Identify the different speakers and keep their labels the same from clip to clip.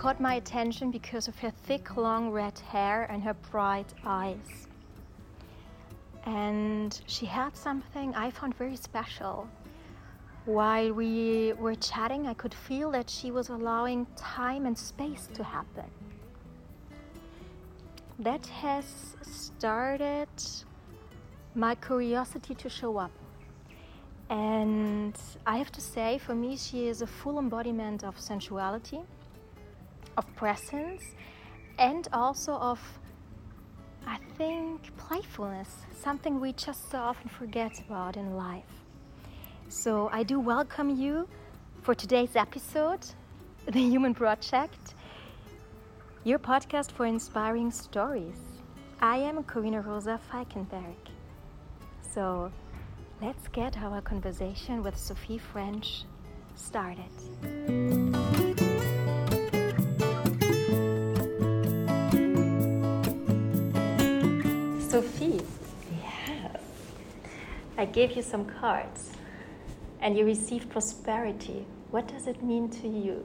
Speaker 1: caught my attention because of her thick, long red hair and her bright eyes. And she had something I found very special. While we were chatting, I could feel that she was allowing time and space to happen. That has started my curiosity to show up. And I have to say, for me, she is a full embodiment of sensuality, of presence, and also of, I think, playfulness, something we just so often forget about in life. So I do welcome you for today's episode, The Human Project, your podcast for inspiring stories. I am Corina Rosa Falkenberg. So let's get our conversation with Sophie French started. Sophie.
Speaker 2: Yes.
Speaker 1: I gave you some cards and you received prosperity. What does it mean to you?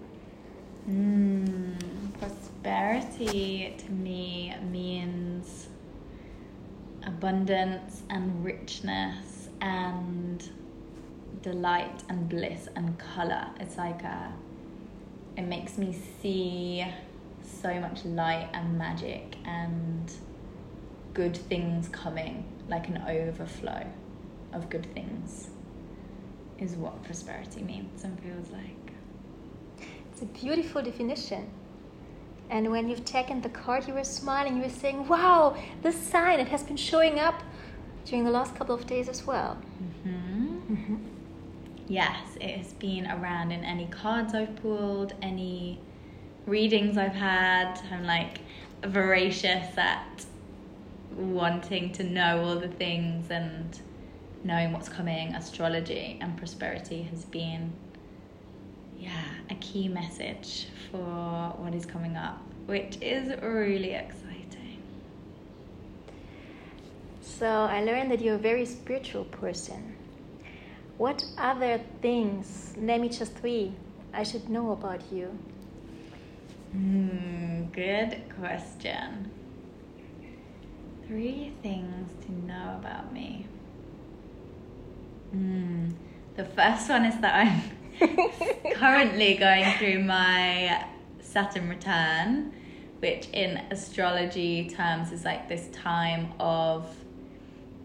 Speaker 2: Mm, prosperity to me means abundance and richness and delight and bliss and color. It's like a, it makes me see so much light and magic and good things coming, like an overflow of good things, is what prosperity means and feels like.
Speaker 1: It's a beautiful definition. And when you've taken the card, you were smiling, you were saying, Wow, this sign, it has been showing up during the last couple of days as well.
Speaker 2: Mm-hmm. Mm-hmm. Yes, it has been around in any cards I've pulled, any readings I've had. I'm like voracious at wanting to know all the things and knowing what's coming. Astrology and prosperity has been, yeah, a key message for what is coming up, which is really exciting.
Speaker 1: So I learned that you're a very spiritual person. What other things, name me just three, I should know about you?
Speaker 2: Hmm, good question. Three things to know about me. Mm, the first one is that I'm currently going through my Saturn return, which in astrology terms is like this time of.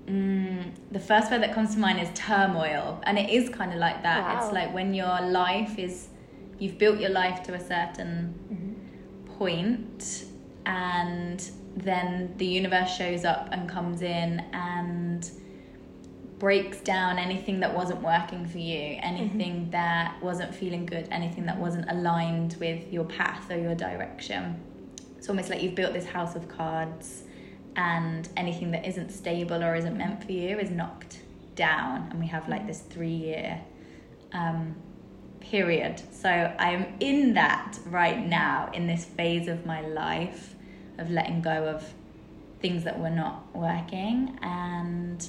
Speaker 2: Mm, the first word that comes to mind is turmoil, and it is kind of like that.
Speaker 1: Wow.
Speaker 2: It's like when your life is, you've built your life to a certain mm-hmm. point, and then the universe shows up and comes in and breaks down anything that wasn't working for you, anything mm-hmm. that wasn't feeling good, anything that wasn't aligned with your path or your direction. It's almost like you've built this house of cards, and anything that isn't stable or isn't meant for you is knocked down, and we have like this three year um, period. So I'm in that right now, in this phase of my life of letting go of things that were not working and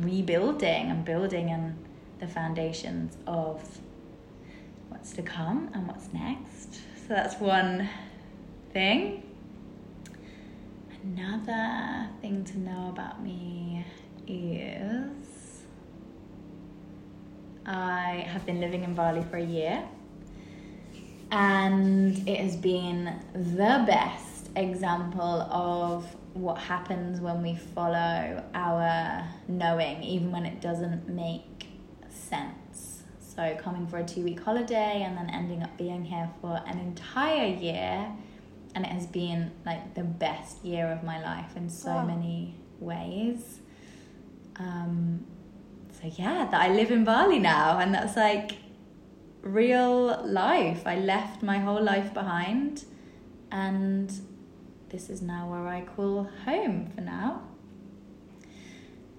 Speaker 2: rebuilding and building and the foundations of what's to come and what's next. So that's one thing. Another thing to know about me is I have been living in Bali for a year and it has been the best example of what happens when we follow our knowing, even when it doesn't make sense. So, coming for a two week holiday and then ending up being here for an entire year, and it has been like the best year of my life in so wow. many ways. Um, so, yeah, that I live in Bali now, and that's like real life. I left my whole life behind and this is now where I call home for now.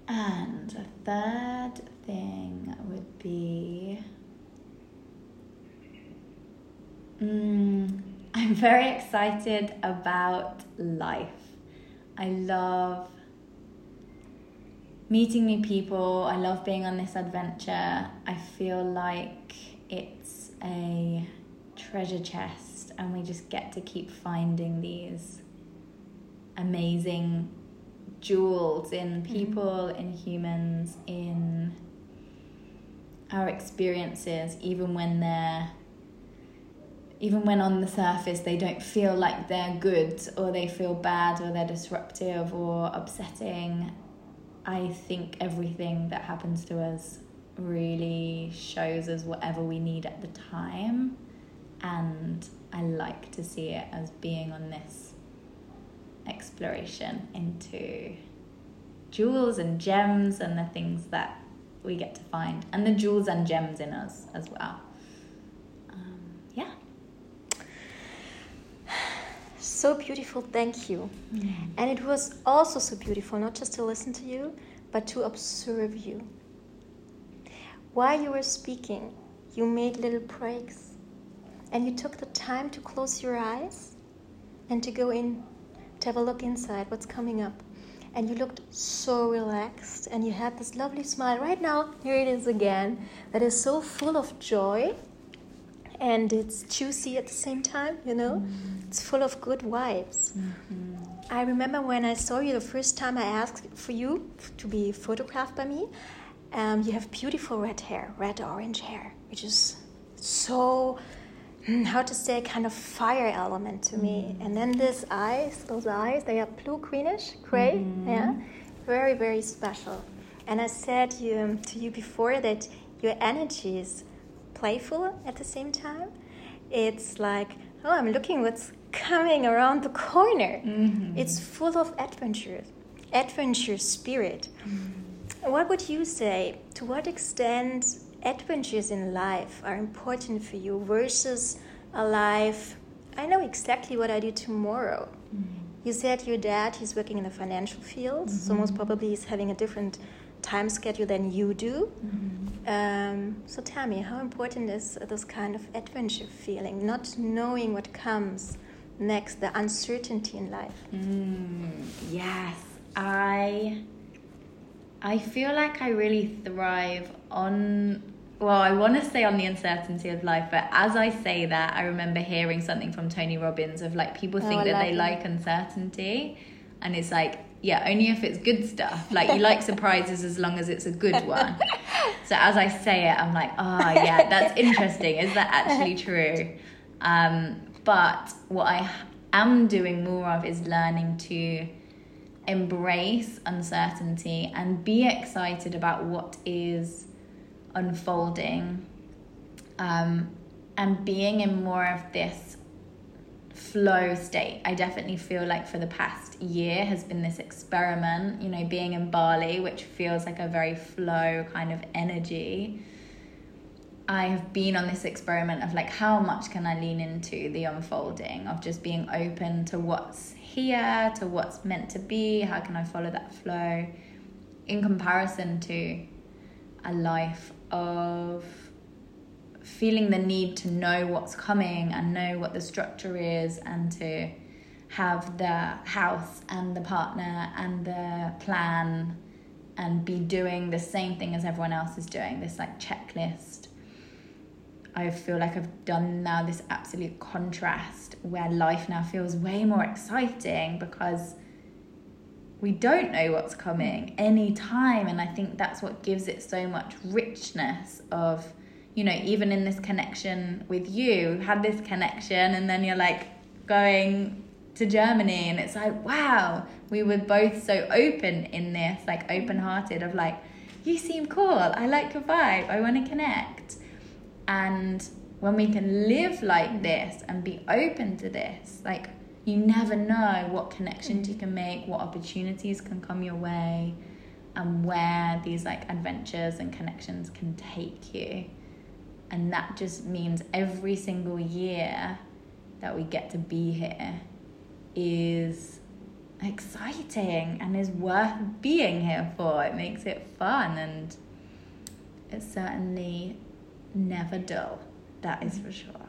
Speaker 2: And a third thing would be mm, I'm very excited about life. I love meeting new people. I love being on this adventure. I feel like it's a treasure chest and we just get to keep finding these amazing jewels in
Speaker 1: Mm-hmm.
Speaker 2: people, in humans, in our experiences, even when they're even when on the surface they don't feel like they're good or they feel bad or they're disruptive or upsetting, I think everything that happens to us really shows us whatever we need at the time. And I like to see it as being on this exploration into jewels and gems and the things that we get to find, and the jewels and gems in us as well. Um, yeah.
Speaker 1: So beautiful, thank you. And it was also so beautiful, not just to listen to you, but to observe you. While you were speaking, you made little breaks and you took the time to close your eyes and to go in, to have a look inside, what's coming up. And you looked so relaxed and you had this lovely smile. Right now, here it is again, that is so full of joy and it's juicy at the same time, you know? It's full of good vibes. I remember when I saw you the first time I asked for you to be photographed by me. Um, you have beautiful red hair, red orange hair, which is so, Mm, how to say, kind of fire element to me. Mm. And then these eyes, those eyes, they are blue, greenish, gray, mm-hmm. yeah, very, very special. And I said you, to you before that your energy is playful at the same time. It's like, oh, I'm looking what's coming around the corner. Mm-hmm. It's full of adventure, adventure spirit. Mm-hmm. What would you say? To what extent adventures in life are important for you versus a life? I know exactly what I do tomorrow. You said your dad, he's working in the financial field, so most probably he's having a different time schedule than you do. Um, so tell me, how important is this kind of adventure feeling, not knowing what comes next, the uncertainty in life?
Speaker 2: Mm, yes, I I feel like I really thrive on well, I want to say on the uncertainty of life, but as I say that, I remember hearing something from Tony Robbins of like people
Speaker 1: Oh,
Speaker 2: think
Speaker 1: I
Speaker 2: that they
Speaker 1: him.
Speaker 2: like uncertainty, and it's like yeah, only if it's good stuff. Like you like surprises as long as it's a good one. So as I say it, I'm like, oh yeah, that's interesting. Is that actually true? Um, but what I am doing more of is learning to embrace uncertainty and be excited about what is unfolding um, and being in more of this flow state. I definitely feel like for the past year has been this experiment, you know, being in Bali, which feels like a very flow kind of energy. I have been on this experiment of like how much can I lean into the unfolding of just being open to what's here, to what's meant to be, how can I follow that flow in comparison to a life of feeling the need to know what's coming and know what the structure is and to have the house and the partner and the plan and be doing the same thing as everyone else is doing this like checklist. I feel like i've done now this absolute contrast where life now feels way more exciting because we don't know what's coming any time and i think that's what gives it so much richness of you know even in this connection with you had this connection and then you're like going to germany and it's like wow we were both so open in this like open hearted of like you seem cool. I like your vibe. I want to connect. And when we can live like this and be open to this like you never know what connections you hmm. can make what opportunities can come your way and where these like adventures and connections can take you. And that just means every single year that we get to be here is exciting and is worth being here for. It makes it fun and it's certainly never dull that is hmm. for sure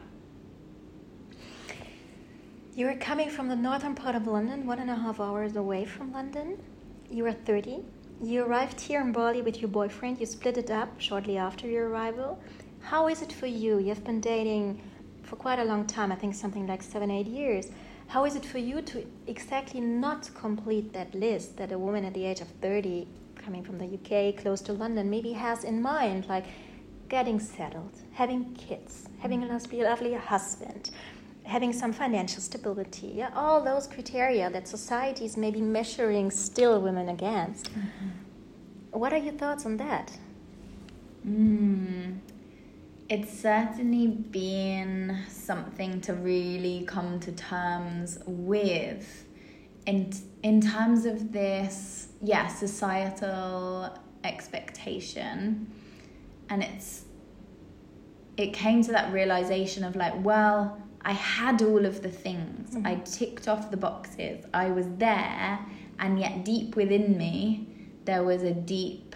Speaker 1: You were coming from the northern part of London, one and a half hours away from London. You were 30. You arrived here in Bali with your boyfriend. You split it up shortly after your arrival. How is it for you? You've been dating for quite a long time, I think something like seven, eight years. How is it for you to exactly not complete that list that a woman at the age of 30 coming from the UK, close to London, maybe has in mind? Like getting settled, having kids, having a lovely, lovely husband, having some financial stability, yeah, all those criteria that society is maybe measuring still women against. Mm-hmm. What are your thoughts on that?
Speaker 2: Mm, it's certainly been something to really come to terms with in in terms of this yeah societal expectation and it's it came to that realization of like well I had all of the things. Mm-hmm. I ticked off the boxes. I was there, and yet deep within me, there was a deep,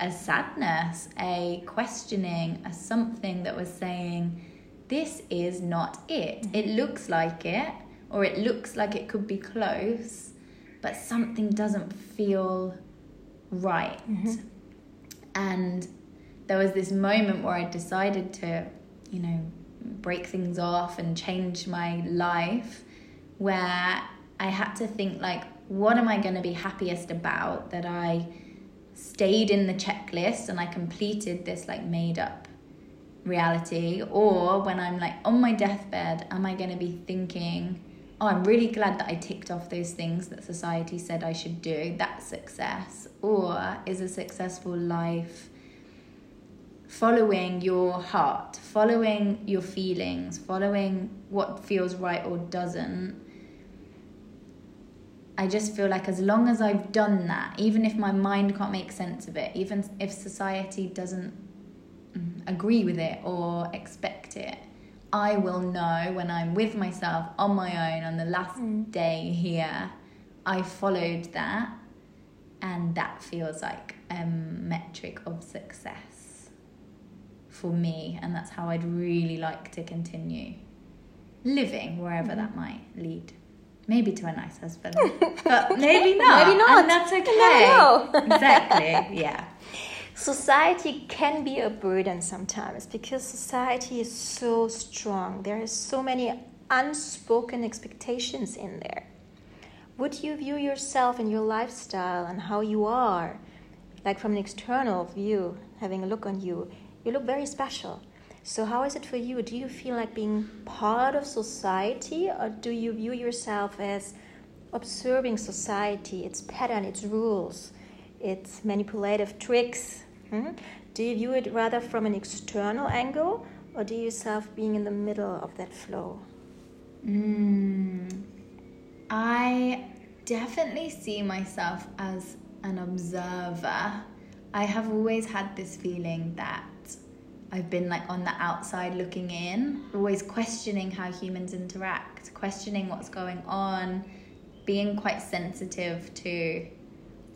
Speaker 2: a sadness, a questioning, a something that was saying, "This is not it. Mm-hmm. It looks like it, or it looks like it could be close, but something doesn't feel right." Mm-hmm. And there was this moment where I decided to, you know, break things off and change my life where I had to think like what am I going to be happiest about that I stayed in the checklist and I completed this like made up reality? Or when I'm like on my deathbed am I going to be thinking oh I'm really glad that I ticked off those things that society said I should do. That's success. Or is a successful life following your heart, following your feelings, following what feels right or doesn't. I just feel like as long as I've done that, even if my mind can't make sense of it, even if society doesn't agree with it or expect it, I will know when I'm with myself on my own on the last mm. day here, I followed that, and that feels like a metric of success for me, and that's how I'd really like to continue living wherever mm-hmm. that might lead. Maybe to a nice husband, but maybe not.
Speaker 1: Maybe not.
Speaker 2: And that's okay. exactly. Yeah.
Speaker 1: Society can be a burden sometimes because society is so strong. There are so many unspoken expectations in there. Would you view yourself and your lifestyle and how you are, like from an external view, having a look on you, you look very special. So, how is it for you? Do you feel like being part of society, or do you view yourself as observing society, its pattern, its rules, its manipulative tricks? Hmm? Do you view it rather from an external angle, or do you yourself being in the middle of that flow?
Speaker 2: Mm, I definitely see myself as an observer. I have always had this feeling that I've been like on the outside looking in, always questioning how humans interact, questioning what's going on, being quite sensitive to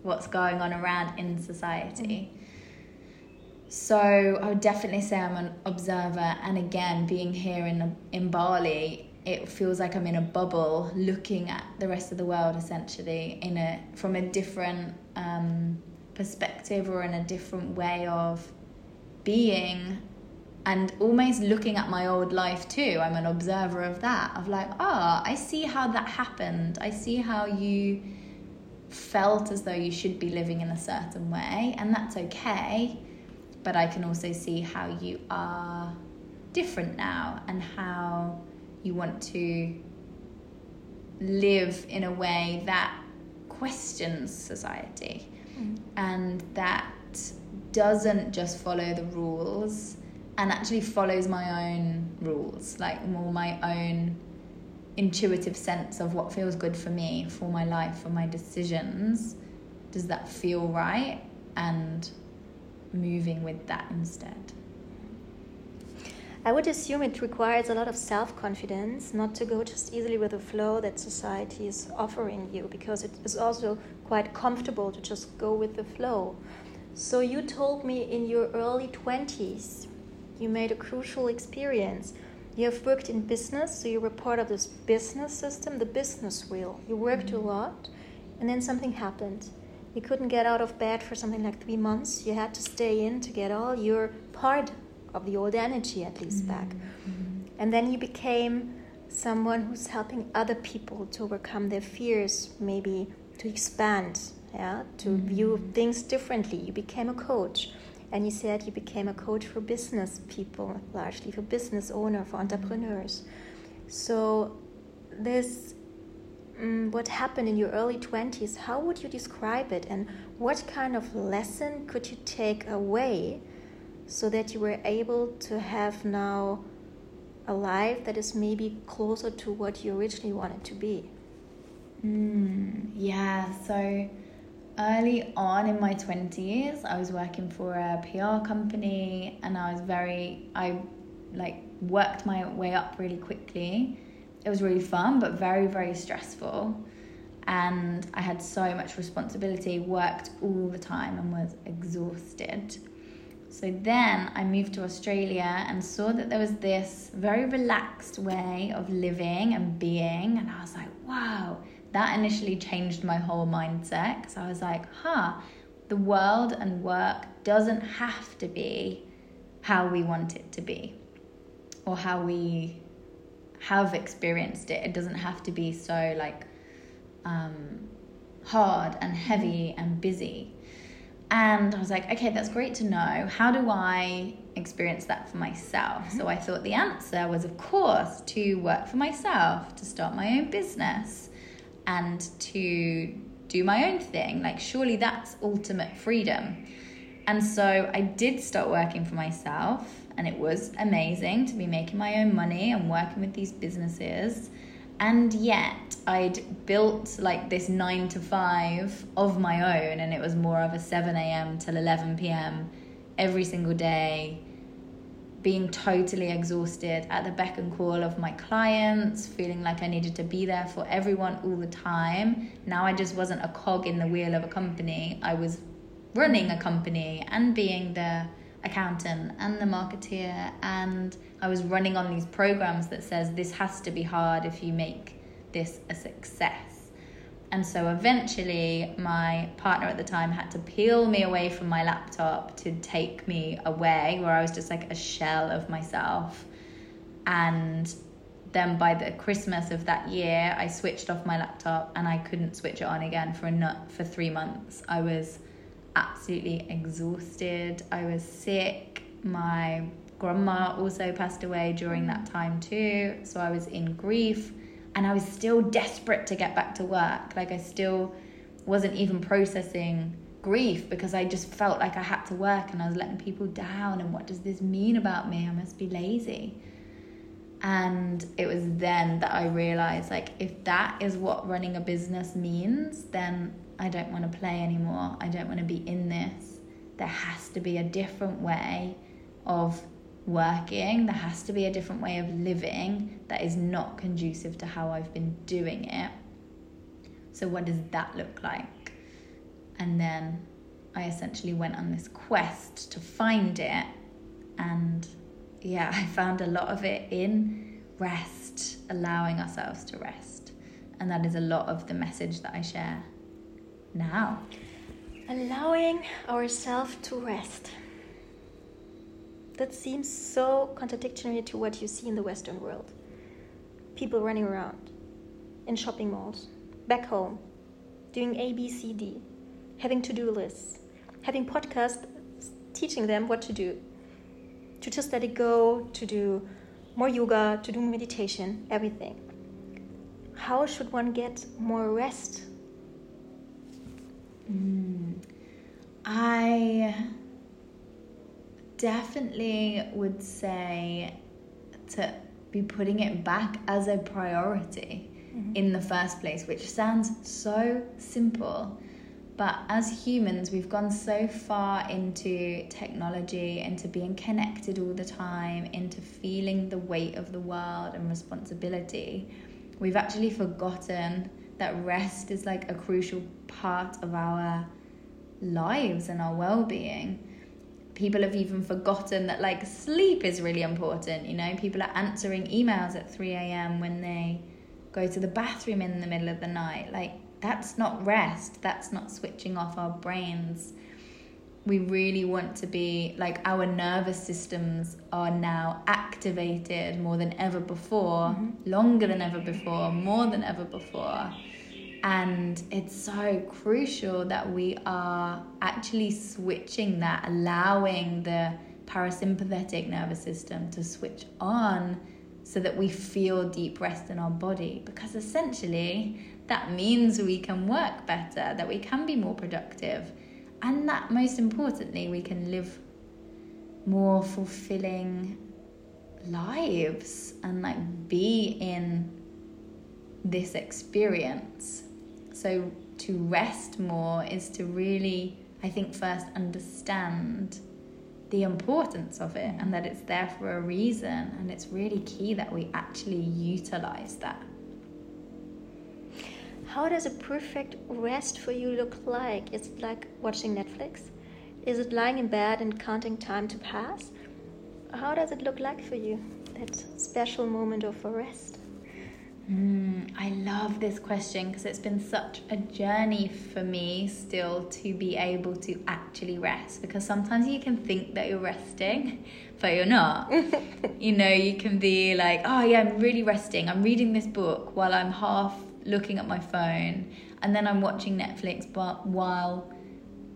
Speaker 2: what's going on around in society. So I would definitely say I'm an observer, and again, being here in in Bali, it feels like I'm in a bubble, looking at the rest of the world essentially in a from a different um, perspective or in a different way of being and almost looking at my old life too. I'm an observer of that, of like, ah, oh, I see how that happened. I see how you felt as though you should be living in a certain way, and that's okay. But I can also see how you are different now and how you want to live in a way that questions society mm. and doesn't just follow the rules and actually follows my own rules, like more my own intuitive sense of what feels good for me, for my life, for my decisions. Does that feel right? And moving with that instead.
Speaker 1: I would assume it requires a lot of self confidence not to go just easily with the flow that society is offering you because it is also quite comfortable to just go with the flow. So, you told me in your early 20s you made a crucial experience. You have worked in business, so you were part of this business system, the business wheel. You worked mm-hmm. a lot, and then something happened. You couldn't get out of bed for something like three months. You had to stay in to get all your part of the old energy at least mm-hmm. back. Mm-hmm. And then you became someone who's helping other people to overcome their fears, maybe to expand, yeah, to mm-hmm. view things differently. You became a coach. And you said you became a coach for business people, largely for business owner, for entrepreneurs. So, this um, what happened in your early 20s, how would you describe it? And what kind of lesson could you take away so that you were able to have now a life that is maybe closer to what you originally wanted to be?
Speaker 2: Mm, yeah, so early on in my 20s, I was working for a PR company and I was very, I like worked my way up really quickly. It was really fun, but very, very stressful. And I had so much responsibility, worked all the time, and was exhausted. So then I moved to Australia and saw that there was this very relaxed way of living and being. And I was like, wow, that initially changed my whole mindset. Because I was like, huh, the world and work doesn't have to be how we want it to be or how we have experienced it. It doesn't have to be so like um, hard and heavy and busy. And I was like, okay, that's great to know. How do I experience that for myself? So I thought the answer was, of course, to work for myself, to start my own business, and to do my own thing. Like, surely that's ultimate freedom. And so I did start working for myself, and it was amazing to be making my own money and working with these businesses and yet I'd built like this nine to five of my own, and it was more of a 7 a.m. till 11 p.m. every single day, being totally exhausted at the beck and call of my clients, feeling like I needed to be there for everyone all the time. Now I just wasn't a cog in the wheel of a company, I was running a company and being the accountant and the marketeer and I was running on these programs that says this has to be hard if you make this a success. And so eventually my partner at the time had to peel me away from my laptop to take me away where I was just like a shell of myself. And then by the Christmas of that year, I switched off my laptop and I couldn't switch it on again for a nut for 3 months. I was absolutely exhausted. I was sick. My grandma also passed away during that time too. So I was in grief and I was still desperate to get back to work. Like I still wasn't even processing grief because I just felt like I had to work and I was letting people down. And what does this mean about me? I must be lazy. And it was then that I realized like, if that is what running a business means, then I don't want to play anymore. I don't want to be in this. There has to be a different way of working. There has to be a different way of living that is not conducive to how I've been doing it. So, what does that look like? And then I essentially went on this quest to find it. And yeah, I found a lot of it in rest, allowing ourselves to rest. And that is a lot of the message that I share now?
Speaker 1: Allowing ourselves to rest. That seems so contradictory to what you see in the Western world. People running around in shopping malls, back home, doing A, B, C, D, having to do lists, having podcasts teaching them what to do, to just let it go, to do more yoga, to do meditation, everything. How should one get more rest
Speaker 2: Mm. I definitely would say to be putting it back as a priority mm-hmm. in the first place, which sounds so simple. But as humans, we've gone so far into technology, into being connected all the time, into feeling the weight of the world and responsibility. We've actually forgotten that rest is like a crucial part of our lives and our well-being people have even forgotten that like sleep is really important you know people are answering emails at 3 a.m when they go to the bathroom in the middle of the night like that's not rest that's not switching off our brains we really want to be like our nervous systems are now activated more than ever before, mm-hmm. longer than ever before, more than ever before. And it's so crucial that we are actually switching that, allowing the parasympathetic nervous system to switch on so that we feel deep rest in our body. Because essentially, that means we can work better, that we can be more productive and that most importantly we can live more fulfilling lives and like be in this experience so to rest more is to really i think first understand the importance of it and that it's there for a reason and it's really key that we actually utilize that
Speaker 1: how does a perfect rest for you look like? Is it like watching Netflix? Is it lying in bed and counting time to pass? How does it look like for you, that special moment of rest?
Speaker 2: Mm, I love this question because it's been such a journey for me still to be able to actually rest because sometimes you can think that you're resting, but you're not. you know, you can be like, oh, yeah, I'm really resting. I'm reading this book while I'm half looking at my phone and then I'm watching Netflix but while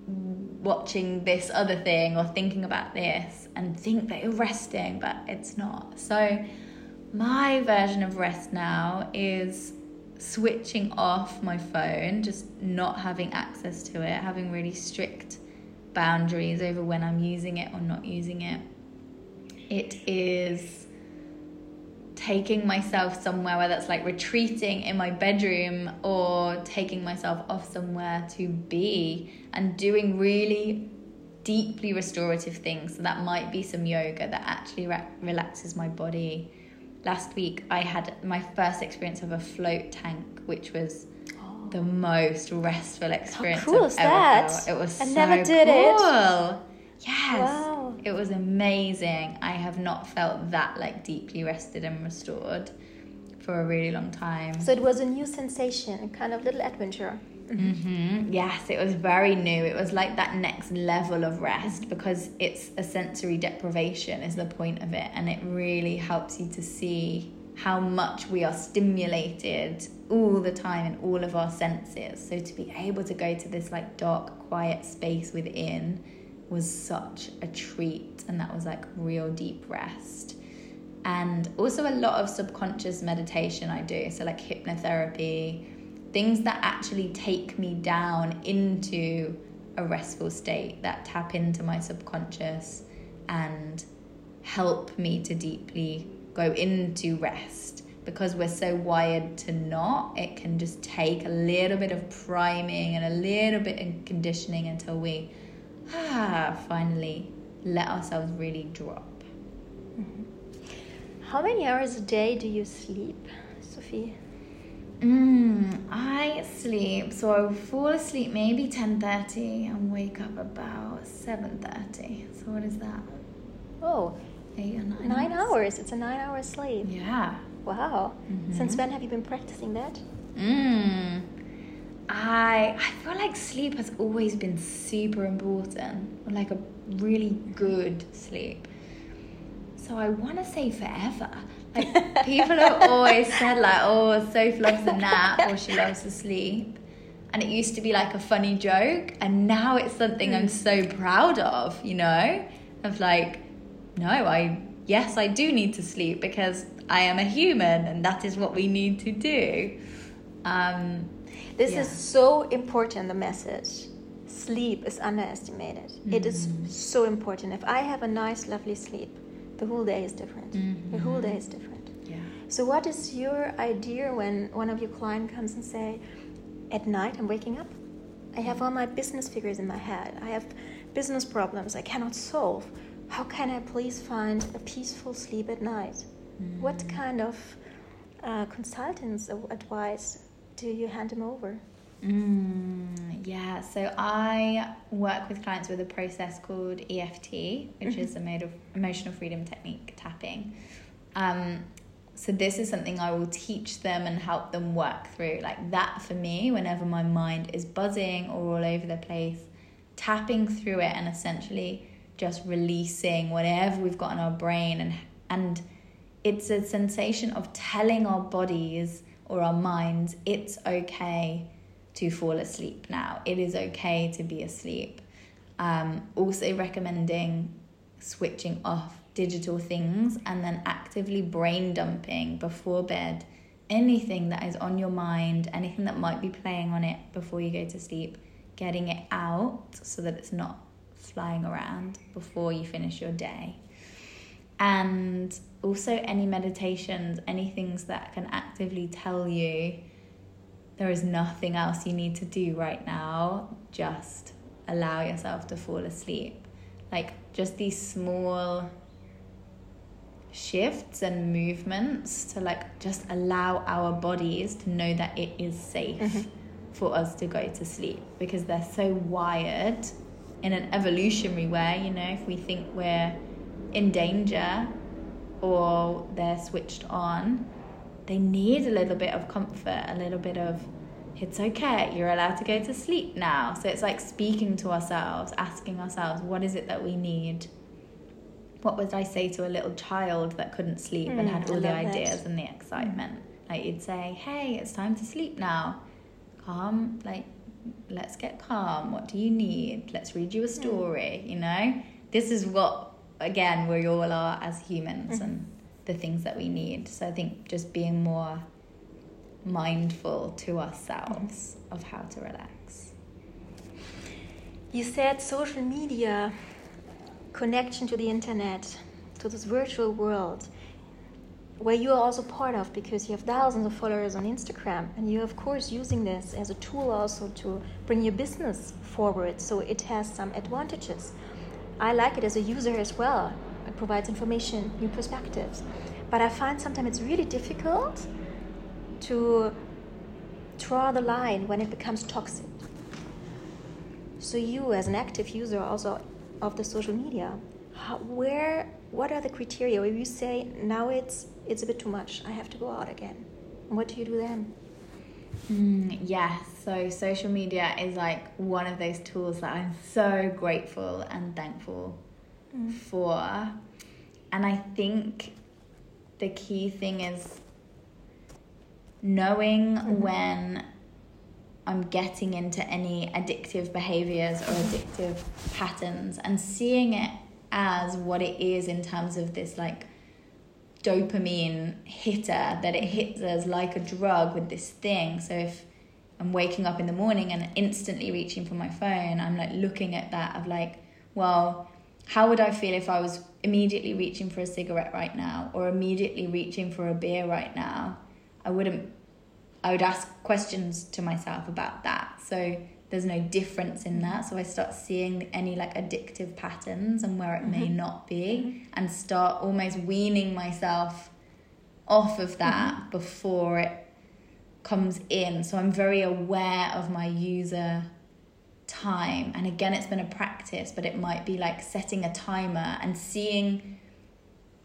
Speaker 2: watching this other thing or thinking about this and think that you're resting but it's not. So my version of rest now is switching off my phone, just not having access to it, having really strict boundaries over when I'm using it or not using it. It is taking myself somewhere where that's like retreating in my bedroom or taking myself off somewhere to be and doing really deeply restorative things so that might be some yoga that actually re- relaxes my body last week i had my first experience of a float tank which was oh. the most restful experience
Speaker 1: How cool I've is ever that?
Speaker 2: Felt. it was
Speaker 1: I
Speaker 2: so
Speaker 1: never did
Speaker 2: cool.
Speaker 1: it
Speaker 2: Yes. Wow. It was amazing. I have not felt that like deeply rested and restored for a really long time.
Speaker 1: So it was a new sensation, kind of little adventure.
Speaker 2: Mm-hmm. Yes, it was very new. It was like that next level of rest because it's a sensory deprivation, is the point of it. And it really helps you to see how much we are stimulated all the time in all of our senses. So to be able to go to this like dark, quiet space within was such a treat and that was like real deep rest and also a lot of subconscious meditation I do so like hypnotherapy things that actually take me down into a restful state that tap into my subconscious and help me to deeply go into rest because we're so wired to not it can just take a little bit of priming and a little bit of conditioning until we ah, finally let ourselves really drop.
Speaker 1: Mm-hmm. How many hours a day do you sleep, Sophie?
Speaker 2: Mm, I sleep so I fall asleep maybe ten thirty and wake up about seven thirty. So what is that?
Speaker 1: Oh,
Speaker 2: eight or nine.
Speaker 1: Nine hours. hours. It's a nine-hour sleep.
Speaker 2: Yeah.
Speaker 1: Wow. Mm-hmm. Since when have you been practicing that?
Speaker 2: Mm. I I feel like sleep has always been super important, like a really good sleep. So I want to say forever. Like people have always said like, oh, Soph loves a nap or she loves to sleep, and it used to be like a funny joke, and now it's something I'm so proud of. You know, of like, no, I yes, I do need to sleep because I am a human, and that is what we need to do. Um,
Speaker 1: this yeah. is so important, the message. Sleep is underestimated. Mm-hmm. It is mm-hmm. so important. If I have a nice, lovely sleep, the whole day is different. Mm-hmm. The whole day is different.
Speaker 2: Yeah.
Speaker 1: So, what is your idea when one of your clients comes and say, "At night, I'm waking up. I have all my business figures in my head. I have business problems I cannot solve. How can I please find a peaceful sleep at night?" Mm-hmm. What kind of uh, consultants advice do you hand them over?
Speaker 2: Mm, yeah, so I work with clients with a process called EFT, which mm-hmm. is a mode of emotional freedom technique tapping. Um, so this is something I will teach them and help them work through. Like that for me, whenever my mind is buzzing or all over the place, tapping through it and essentially just releasing whatever we've got in our brain and and it's a sensation of telling our bodies or our minds it's okay to fall asleep now. It is okay to be asleep. Um, also recommending switching off digital things and then actively brain dumping before bed anything that is on your mind, anything that might be playing on it before you go to sleep, getting it out so that it's not flying around before you finish your day. And also, any meditations, any things that can actively tell you there is nothing else you need to do right now, just allow yourself to fall asleep. Like, just these small shifts and movements to like just allow our bodies to know that it is safe mm-hmm. for us to go to sleep because they're so wired in an evolutionary way you know if we think we're in danger or they're switched on they need a little bit of comfort a little bit of it's okay you're allowed to go to sleep now so it's like speaking to ourselves asking ourselves what is it that we need what would I say to a little child that couldn't sleep mm, and had all the ideas and the excitement? Mm. Like you'd say, "Hey, it's time to sleep now. Calm, like let's get calm. What do you need? Let's read you a hmm. story." Mm. You know, this is what again we all are as humans mm. and the things that we need. So I think just being more mindful to ourselves of how to relax.
Speaker 1: You said social media connection to the internet, to this virtual world, where you are also part of because you have thousands of followers on Instagram and you're, of course, using this as a tool also to bring your business forward. So it has some advantages. I like it as a user as well. It provides information, new perspectives. But I find sometimes it's really difficult to draw the line when it becomes toxic. So you, as an active user, also of the social media how, where what are the criteria where you say now it's it's a bit too much i have to go out again what do you do then
Speaker 2: mm, yes so social media is like one of those tools that i'm so grateful and thankful mm. for and i think the key thing is knowing mm-hmm. when I'm getting into any addictive behaviors or addictive patterns and seeing it as what it is in terms of this like dopamine hitter that it hits us like a drug with this thing. So if I'm waking up in the morning and instantly reaching for my phone, I'm like looking at that of like, well, how would I feel if I was immediately reaching for a cigarette right now or immediately reaching for a beer right now? I wouldn't I would ask questions to myself about that. So there's no difference in that. So I start seeing any like addictive patterns and where it mm-hmm. may not be mm-hmm. and start almost weaning myself off of that mm-hmm. before it comes in. So I'm very aware of my user time. And again, it's been a practice, but it might be like setting a timer and seeing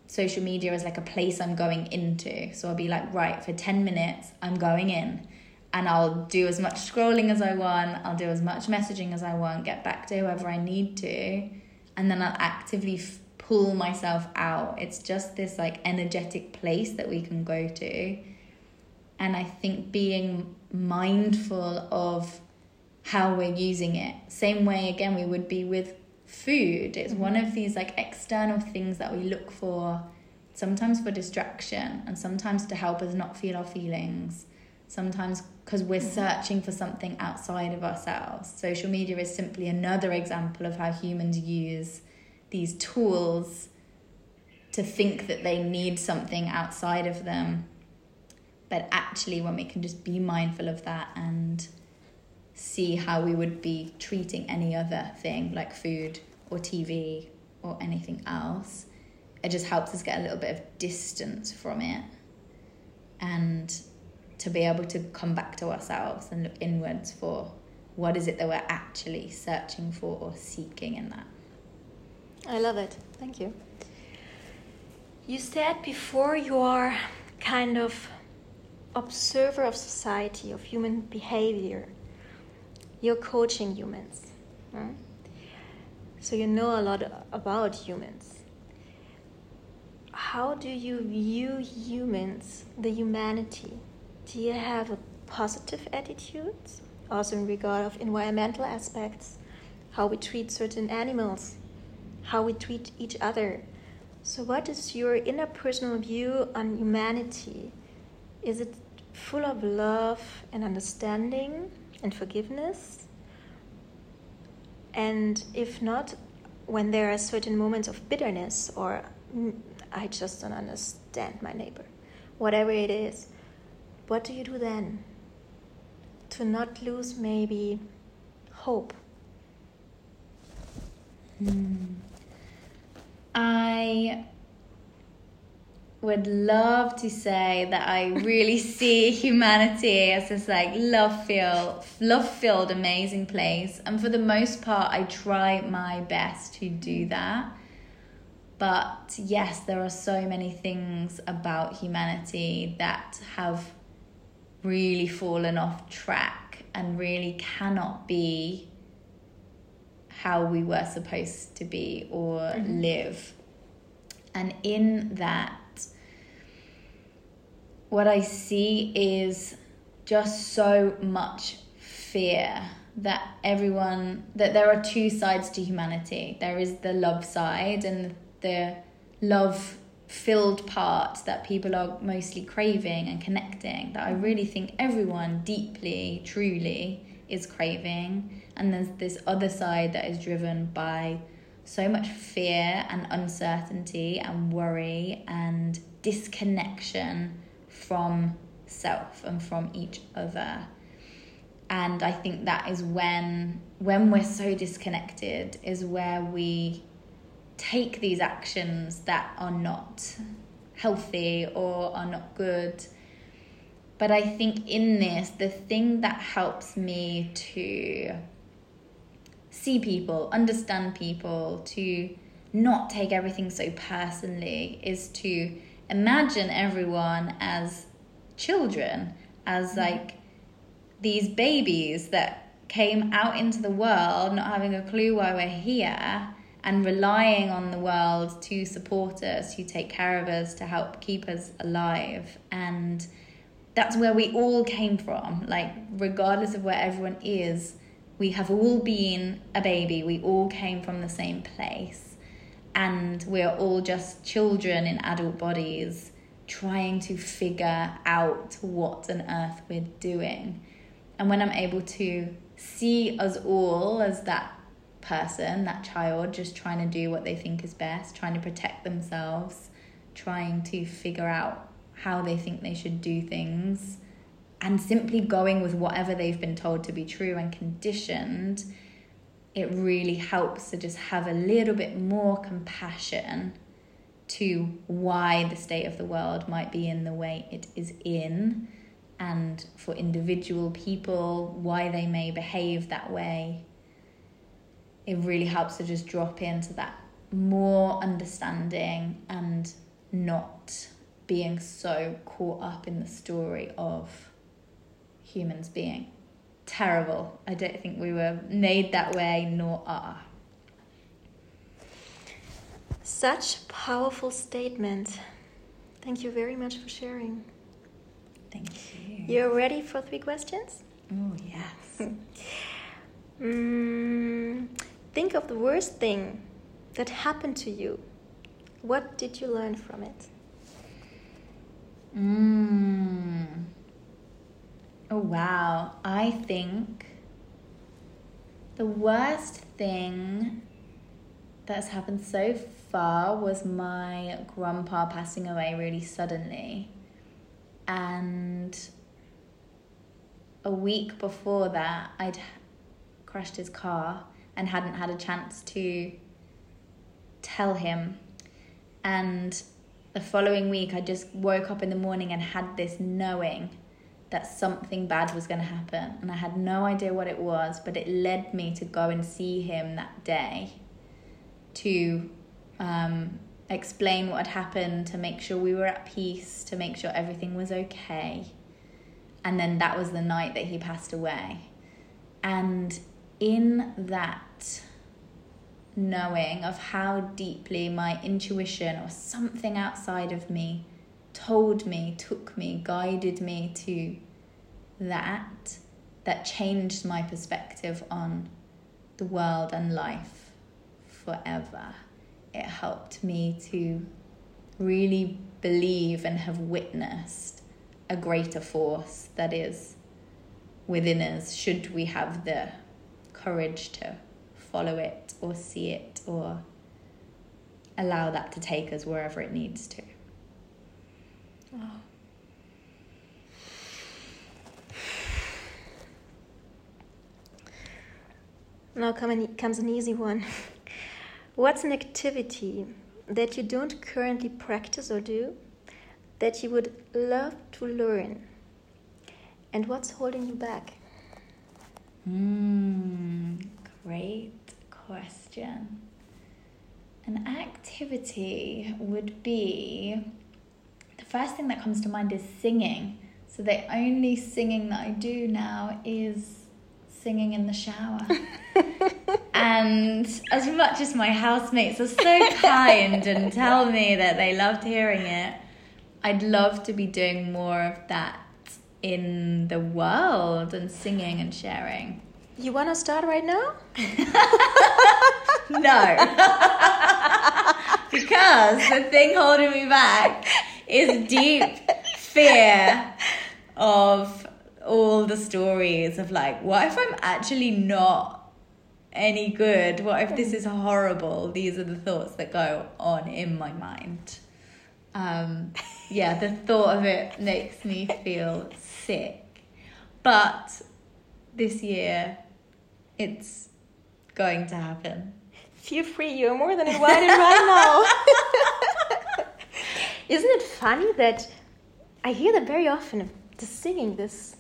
Speaker 2: social media as like a place I'm going into. So I'll be like, right, for 10 minutes, I'm going in and I'll do as much scrolling as I want, I'll do as much messaging as I want, get back to whoever I need to, and then I'll actively f- pull myself out. It's just this like energetic place that we can go to. And I think being mindful of how we're using it, same way again we would be with food. It's mm-hmm. one of these like external things that we look for, sometimes for distraction and sometimes to help us not feel our feelings. Sometimes because we're mm-hmm. searching for something outside of ourselves. Social media is simply another example of how humans use these tools to think that they need something outside of them. But actually, when we can just be mindful of that and see how we would be treating any other thing like food or TV or anything else. It just helps us get a little bit of distance from it and to be able to come back to ourselves and look inwards for what is it that we're actually searching for or seeking in that.
Speaker 1: I love it. Thank you. You said before you are kind of observer of society, of human behavior you're coaching humans. Right? So you know a lot about humans. How do you view humans, the humanity? Do you have a positive attitude, also in regard of environmental aspects, how we treat certain animals, how we treat each other? So, what is your interpersonal view on humanity? Is it full of love and understanding and forgiveness? And if not, when there are certain moments of bitterness or mm, I just don't understand my neighbor, whatever it is, what do you do then? To not lose maybe hope.
Speaker 2: Hmm. I would love to say that I really see humanity as this like love filled, love filled, amazing place, and for the most part, I try my best to do that. But yes, there are so many things about humanity that have really fallen off track and really cannot be how we were supposed to be or mm-hmm. live. And in that, what I see is just so much fear that everyone that there are two sides to humanity. There is the love side and the love filled part that people are mostly craving and connecting that i really think everyone deeply truly is craving. And there's this other side that is driven by so much fear and uncertainty and worry and disconnection from self and from each other. And i think that is when when we're so disconnected is where we take these actions that are not healthy or are not good. But i think in this the thing that helps me to see people understand people to not take everything so personally is to imagine everyone as children, as mm-hmm. like these babies that came out into the world not having a clue why we're here and relying on the world to support us, to take care of us, to help keep us alive. And that's where we all came from. Like, regardless of where everyone is, we have all been a baby, we all came from the same place and we're all just children in adult bodies trying to figure out what on earth we're doing. And when I'm able to see us all as that person, that child, just trying to do what they think is best, trying to protect themselves, trying to figure out how they think they should do things, and simply going with whatever they've been told to be true and conditioned it really helps to just have a little bit more compassion to why the state of the world might be in the way it is in, and for individual people, why they may behave that way. It really helps to just drop into that more understanding and not being so caught up in the story of humans being terrible. I don't think we were made that way, nor are.
Speaker 1: Such powerful statement. Thank you very much for sharing.
Speaker 2: Thank you.
Speaker 1: You're ready for three questions?
Speaker 2: Oh, yes.
Speaker 1: mm, think of the worst thing that happened to you. What did you learn from it?
Speaker 2: Mm. Oh, wow. I think the worst thing that's happened so far was my grandpa passing away really suddenly. And a week before that, I'd crashed his car and hadn't had a chance to tell him. And the following week, I just woke up in the morning and had this knowing that something bad was going to happen. And I had no idea what it was, but it led me to go and see him that day to um, explain what had happened, to make sure we were at peace, to make sure everything was okay. And then that was the night that he passed away. And in that knowing of how deeply my intuition or something outside of me told me, took me, guided me to that, that changed my perspective on the world and life forever. It helped me to really believe and have witnessed a greater force that is within us, should we have the courage to follow it or see it or allow that to take us wherever it needs to. Oh.
Speaker 1: Now comes an easy one. What's an activity that you don't currently practice or do that you would love to learn? And what's holding you back?
Speaker 2: Hmm, great question. An activity would be the first thing that comes to mind is singing. So the only singing that I do now is singing in the shower. and as much as my housemates are so kind and tell me that they loved hearing it, I'd love to be doing more of that in the world and singing and sharing.
Speaker 1: You want to start right now?
Speaker 2: no. because the thing holding me back is deep fear of all the stories of like, what if I'm actually not any good? What if this is horrible? These are the thoughts that go on in my mind. Um, yeah, the thought of it makes me feel sick. But this year, it's going to happen.
Speaker 1: Feel free, you're more than invited right now. Isn't it funny that I hear that very often, the singing, this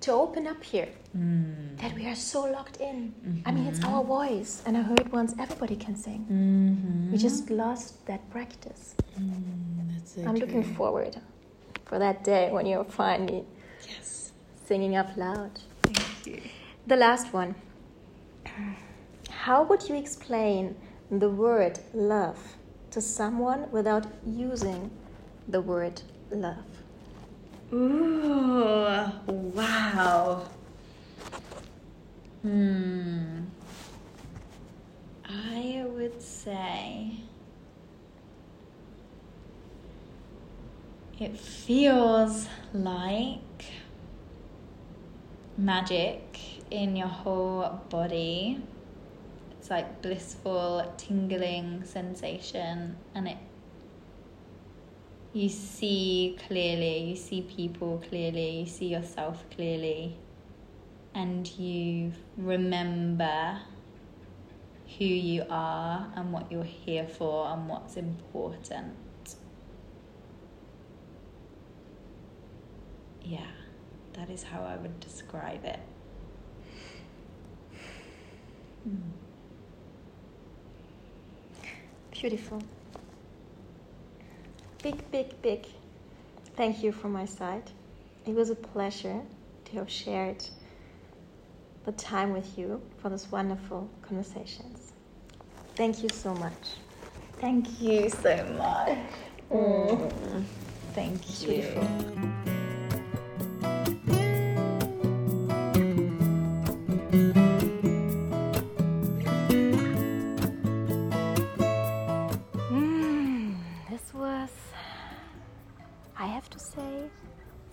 Speaker 1: to open up here, mm. that we are so locked in. Mm-hmm. I mean, it's our voice, and I heard once everybody can sing. Mm-hmm. We just lost that practice. Mm, I'm looking forward for that day when you'll find me yes. singing up loud.
Speaker 2: Thank you.
Speaker 1: The last one. How would you explain the word love to someone without using the word love?
Speaker 2: Ooh, wow. Hmm. I would say it feels like magic in your whole body. It's like blissful, tingling sensation, and it you see clearly, you see people clearly, you see yourself clearly, and you remember who you are and what you're here for and what's important. Yeah, that is how I would describe it.
Speaker 1: Hmm. Beautiful big, big, big thank you from my side. It was a pleasure to have shared the time with you for this wonderful conversations. Thank you so much.
Speaker 2: Thank you so much. Mm. Thank you.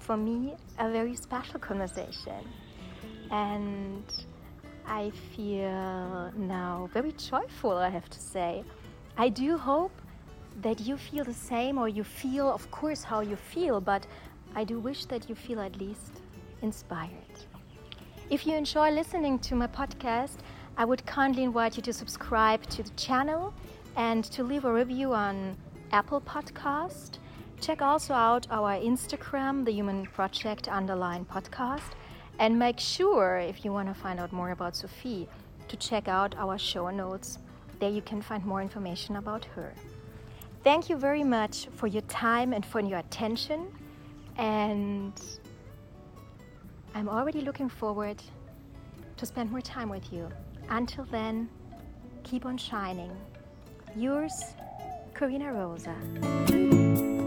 Speaker 1: For me a very special conversation. And I feel now very joyful, I have to say. I do hope that you feel the same, or you feel, of course, how you feel, but I do wish that you feel at least inspired. If you enjoy listening to my podcast, I would kindly invite you to subscribe to the channel and to leave a review on Apple Podcast Check also out our Instagram, the Human Project underline podcast, and make sure, if you want to find out more about Sophie, to check out our show notes. There you can find more information about her. Thank you very much for your time and for your attention. And I'm already looking forward to spend more time with you. Until then, keep on shining. Yours, Corina Rosa.